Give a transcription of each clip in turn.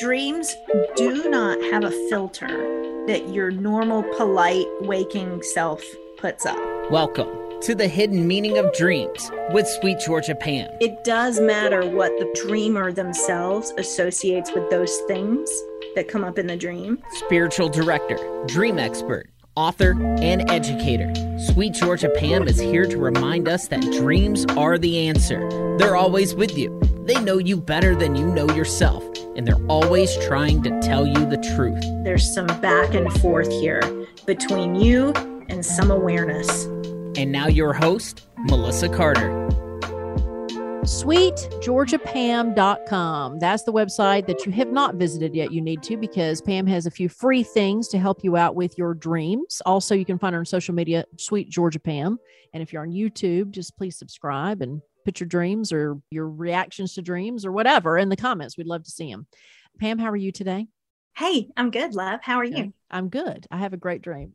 Dreams do not have a filter that your normal, polite, waking self puts up. Welcome to the hidden meaning of dreams with Sweet Georgia Pam. It does matter what the dreamer themselves associates with those things that come up in the dream. Spiritual director, dream expert, author, and educator. Sweet Georgia Pam is here to remind us that dreams are the answer. They're always with you. They know you better than you know yourself, and they're always trying to tell you the truth. There's some back and forth here between you and some awareness. And now, your host, Melissa Carter. SweetGeorgiaPam.com. That's the website that you have not visited yet. You need to because Pam has a few free things to help you out with your dreams. Also, you can find her on social media, Sweet Georgia Pam. And if you're on YouTube, just please subscribe and put your dreams or your reactions to dreams or whatever in the comments. We'd love to see them. Pam, how are you today? Hey, I'm good, love. How are you? I'm good. I have a great dream.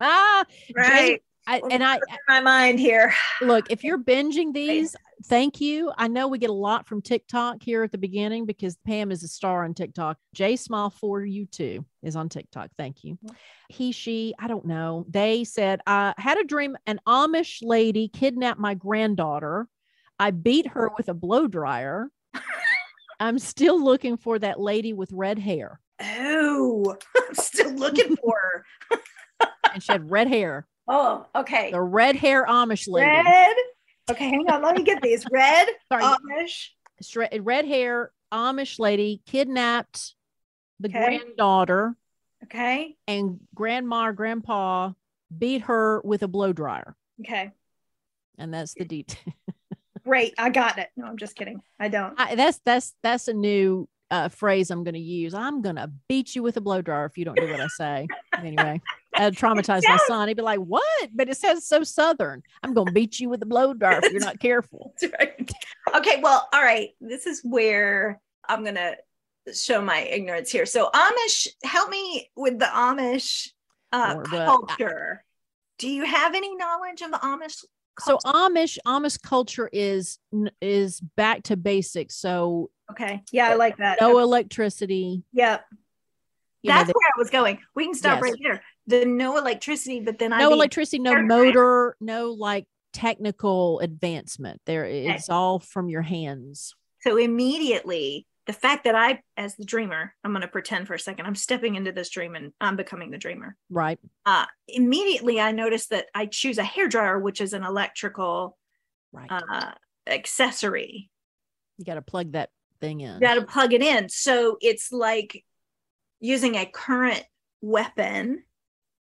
ah, Right. I, and I my mind here. look, if you're binging these, thank you. I know we get a lot from TikTok here at the beginning because Pam is a star on TikTok. J Smile for you too is on TikTok. Thank you. Mm-hmm. He, she, I don't know. They said, I had a dream an Amish lady kidnapped my granddaughter. I beat her with a blow dryer. I'm still looking for that lady with red hair. Oh, I'm still looking for her. And she had red hair. Oh, okay. The red hair Amish lady. Red. Okay, hang on. Let me get these. Red, Sorry. Amish. Red hair Amish lady kidnapped the Okay. granddaughter Okay. and grandma grandpa beat her with a blow dryer. Okay. And that's the detail. Great. I got it. No, I'm just kidding. I don't. I, that's that's that's a new uh, phrase I'm going to use. I'm going to beat you with a blow dryer if you don't do what I say. anyway, I traumatize my son. He'd be like, "What?" But it says so southern. I'm going to beat you with a blow dart if you're not careful. Right. Okay. Well, all right. This is where I'm going to show my ignorance here. So, Amish, help me with the Amish uh, the- culture. Do you have any knowledge of the Amish? So? Amish Amish culture is is back to basics. So okay. Yeah, I like that. no electricity. Yep. You know, That's they- where I was going. We can stop Yes. right there. The no electricity, but then I no be- electricity, no hair motor, no like technical advancement. There, it's all from your hands. So immediately, the fact that I, as the dreamer, I'm going to pretend for a second, I'm stepping into this dream and I'm becoming the dreamer. Right. Uh, immediately, I notice that I choose a hairdryer, which is an electrical Right. uh, accessory. you got to plug that thing in. You got to plug it in. So it's like using a current weapon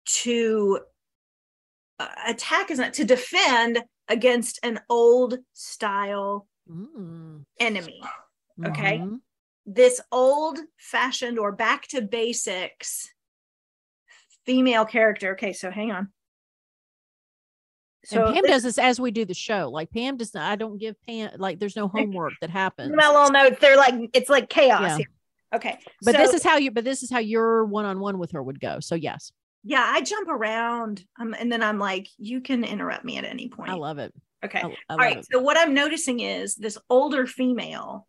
to uh, attack is not to defend against an old style Mm. enemy. Okay. Mhm. this old fashioned or back to basics female character. Okay, so hang on. and Pam this- does this as we do the show. Like Pam does not, I don't give Pam, like, there's no homework that happens. my little notes, they're like it's like chaos Yeah. Okay. But so, this is how you, but this is how your one on one with her would go. So, yes, yeah, I jump around um, and then I'm like, you can interrupt me at any point. I love it. okay. I, I All right. it. So what I'm noticing is this older female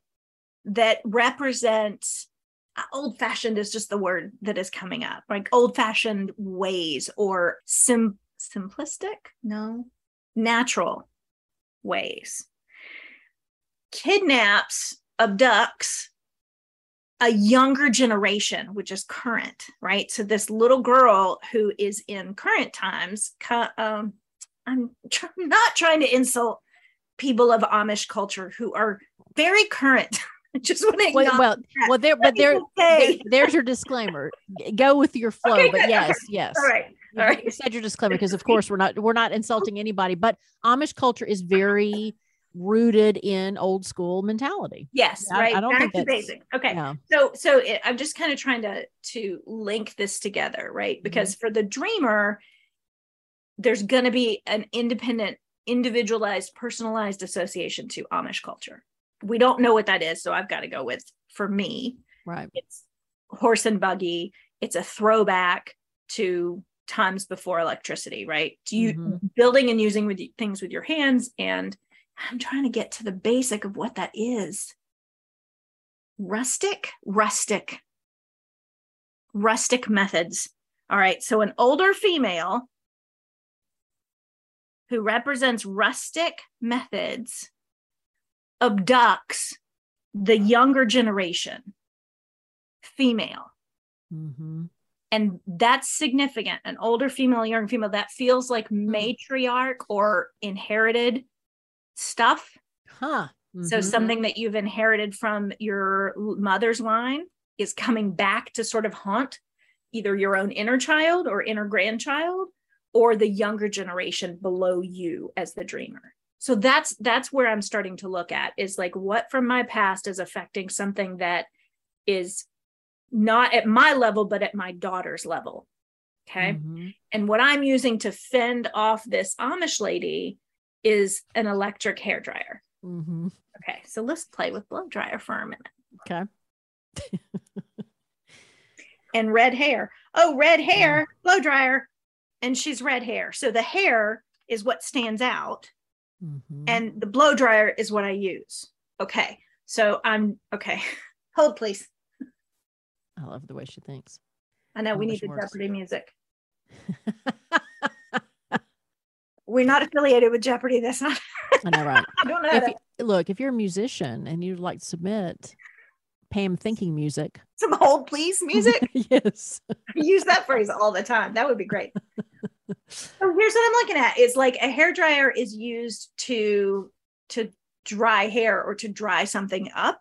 that represents old fashioned is just the word that is coming up, like old fashioned ways or sim simplistic, no, natural ways. Kidnaps, abducts a younger generation, which is current, right? So this little girl who is in current times, um, I'm tr- not trying to insult people of Amish culture who are very current. I just want to Well, well, that. well, there, but there, okay. there- there's your disclaimer. Go with your flow. Okay, but yes, yes. All right, all right. You said your disclaimer because, of course, we're not we're not insulting anybody, but Amish culture is very rooted in old school mentality. Yes, I- right. I don't Back think to basic. Okay. Yeah. so so it, i'm just kind of trying to to link this together right because for the dreamer there's going to be an independent individualized personalized association to amish culture we don't know what that is so i've got to go with for me Right. it's horse and buggy it's a throwback to times before electricity right do you Mhm. building and using with things with your hands and i'm trying to get to the basic of what that is rustic, rustic, rustic methods. All right. So an older female who represents rustic methods abducts the younger generation female. Mm-hmm. And that's significant. An older female, a younger female, that feels like Hmm. matriarch or inherited stuff. Huh. So Mhm. something that you've inherited from your mother's line is coming back to sort of haunt either your own inner child or inner grandchild or the younger generation below you as the dreamer. So that's that's where I'm starting to look at is like what from my past is affecting something that is not at my level but at my daughter's level. Okay? Mhm. And what I'm using to fend off this Amish lady is an electric hair dryer. Mhm. Okay, so let's play with blow dryer for a minute. Okay. And red hair. Oh, red hair, blow dryer. And she's red hair. So the hair is what stands out, Mhm. and the blow dryer is what I use. Okay, so I'm okay. Hold, please. I love the way she thinks. I know we need the. Jeopardy music. We're not affiliated with Jeopardy. That's not, I know, right? I don't know. if that. you, look, if you're a musician and you'd like to submit Pam thinking music, Some hold, please music. yes. I use that phrase all the time. That would be great. so here's what I'm looking at. It's like a hair dryer is used to to dry hair or to dry something up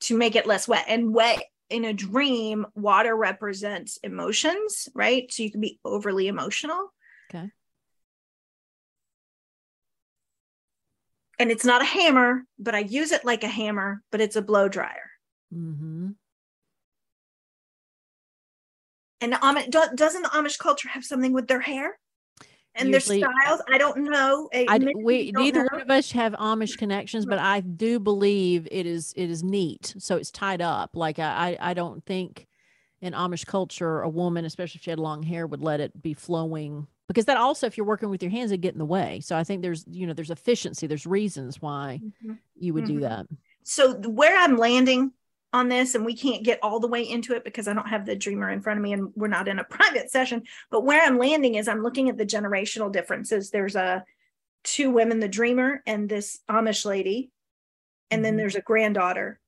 to make it less wet. And wet in a dream, water represents emotions, right? So you can be overly emotional. Okay. And it's not a hammer, but I use it like a hammer, but it's a blow dryer. Mm-hmm. And Amish, do, doesn't the Amish culture have something with their hair and Usually- their styles? I don't know. I we don't neither know. one of us have Amish connections, but I do believe it is it is neat. So it's tied up. Like I I don't think in Amish culture a woman, especially if she had long hair, would let it be flowing because that also if you're working with your hands, it get in the way. So I think there's you know there's efficiency, there's reasons why Mhm. you would do Mhm. that. so where I'm landing on this, and we can't get all the way into it because I don't have the dreamer in front of me and we're not in a private session. But where I'm landing is I'm looking at the generational differences. There's a two women, the dreamer and this Amish lady, and then Mhm. there's a granddaughter.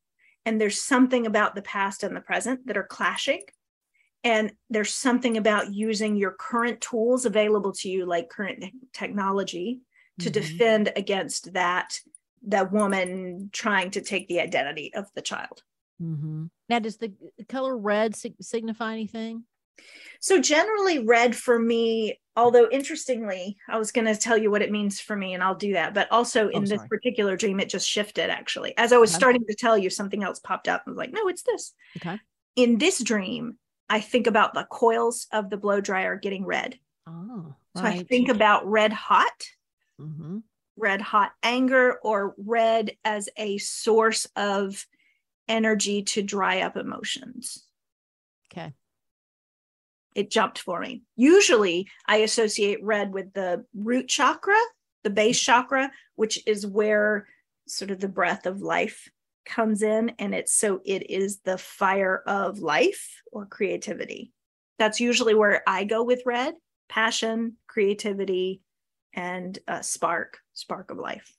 And there's something about the past and the present that are clashing. And there's something about using your current tools available to you, like current technology, to Mhm. defend against that that woman trying to take the identity of the child. Mhm. Now, does the color red sig- signify anything? So generally red for me, although interestingly, I was going to tell you what it means for me and I'll do that, but also in Oh, this particular dream it just shifted actually. As I was Okay. starting to tell you something else popped up. I was like, "No, it's this." Okay. In this dream, I think about the coils of the blow dryer getting red. Oh, So I think about red hot hmm red hot anger or red as a source of energy to dry up emotions. Okay. It jumped for me. Usually I associate red with the root chakra, the base chakra, which is where sort of the breath of life comes in. And it's so it is the fire of life or creativity. That's usually where I go with red passion, creativity, and uh, spark, spark of life.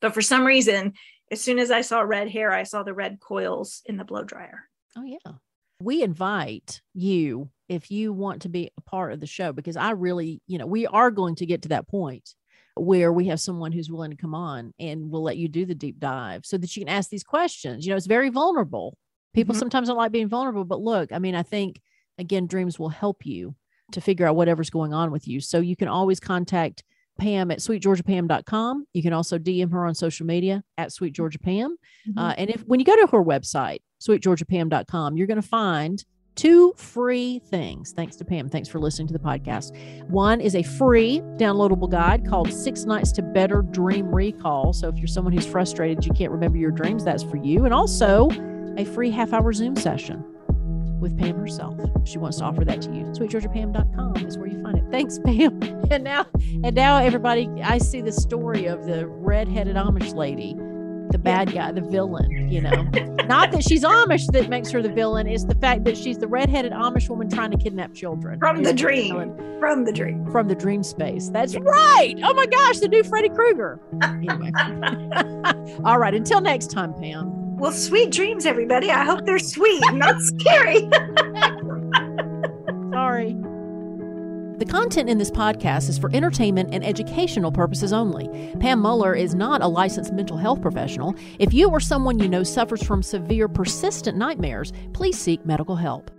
But for some reason, as soon as I saw red hair, I saw the red coils in the blow dryer. Oh, yeah. We invite you if you want to be a part of the show because I really, you know, we are going to get to that point where we have someone who's willing to come on and we'll let you do the deep dive so that you can ask these questions. You know, it's very vulnerable. People Mhm. sometimes don't like being vulnerable, but look, I mean, I think again, dreams will help you to figure out whatever's going on with you. So you can always contact Pam at sweetgeorgiapam.com. You can also DM her on social media at sweetgeorgiapam. Uh, and if when you go to her website, sweetgeorgiapam.com, you're going to find two free things. Thanks to Pam. Thanks for listening to the podcast. One is a free downloadable guide called Six Nights to Better Dream Recall. So if you're someone who's frustrated you can't remember your dreams, that's for you. And also a free half hour Zoom session with Pam herself. She wants to offer that to you. Sweetgeorgiapam.com is where you find it. Thanks, Pam. And now, and now, everybody, I see the story of the red-headed Amish lady the bad guy, the villain, you know. Not that she's Amish that makes her the villain, it's the fact that she's the redheaded Amish woman trying to kidnap children. From the dream. From the dream. From the dream space. That's right. Oh my gosh, the new Freddy Krueger. Anyway. All right, until next time, Pam. Well, sweet dreams, everybody. I hope they're sweet, not scary. The content in this podcast is for entertainment and educational purposes only. Pam Muller is not a licensed mental health professional. If you or someone you know suffers from severe, persistent nightmares, please seek medical help.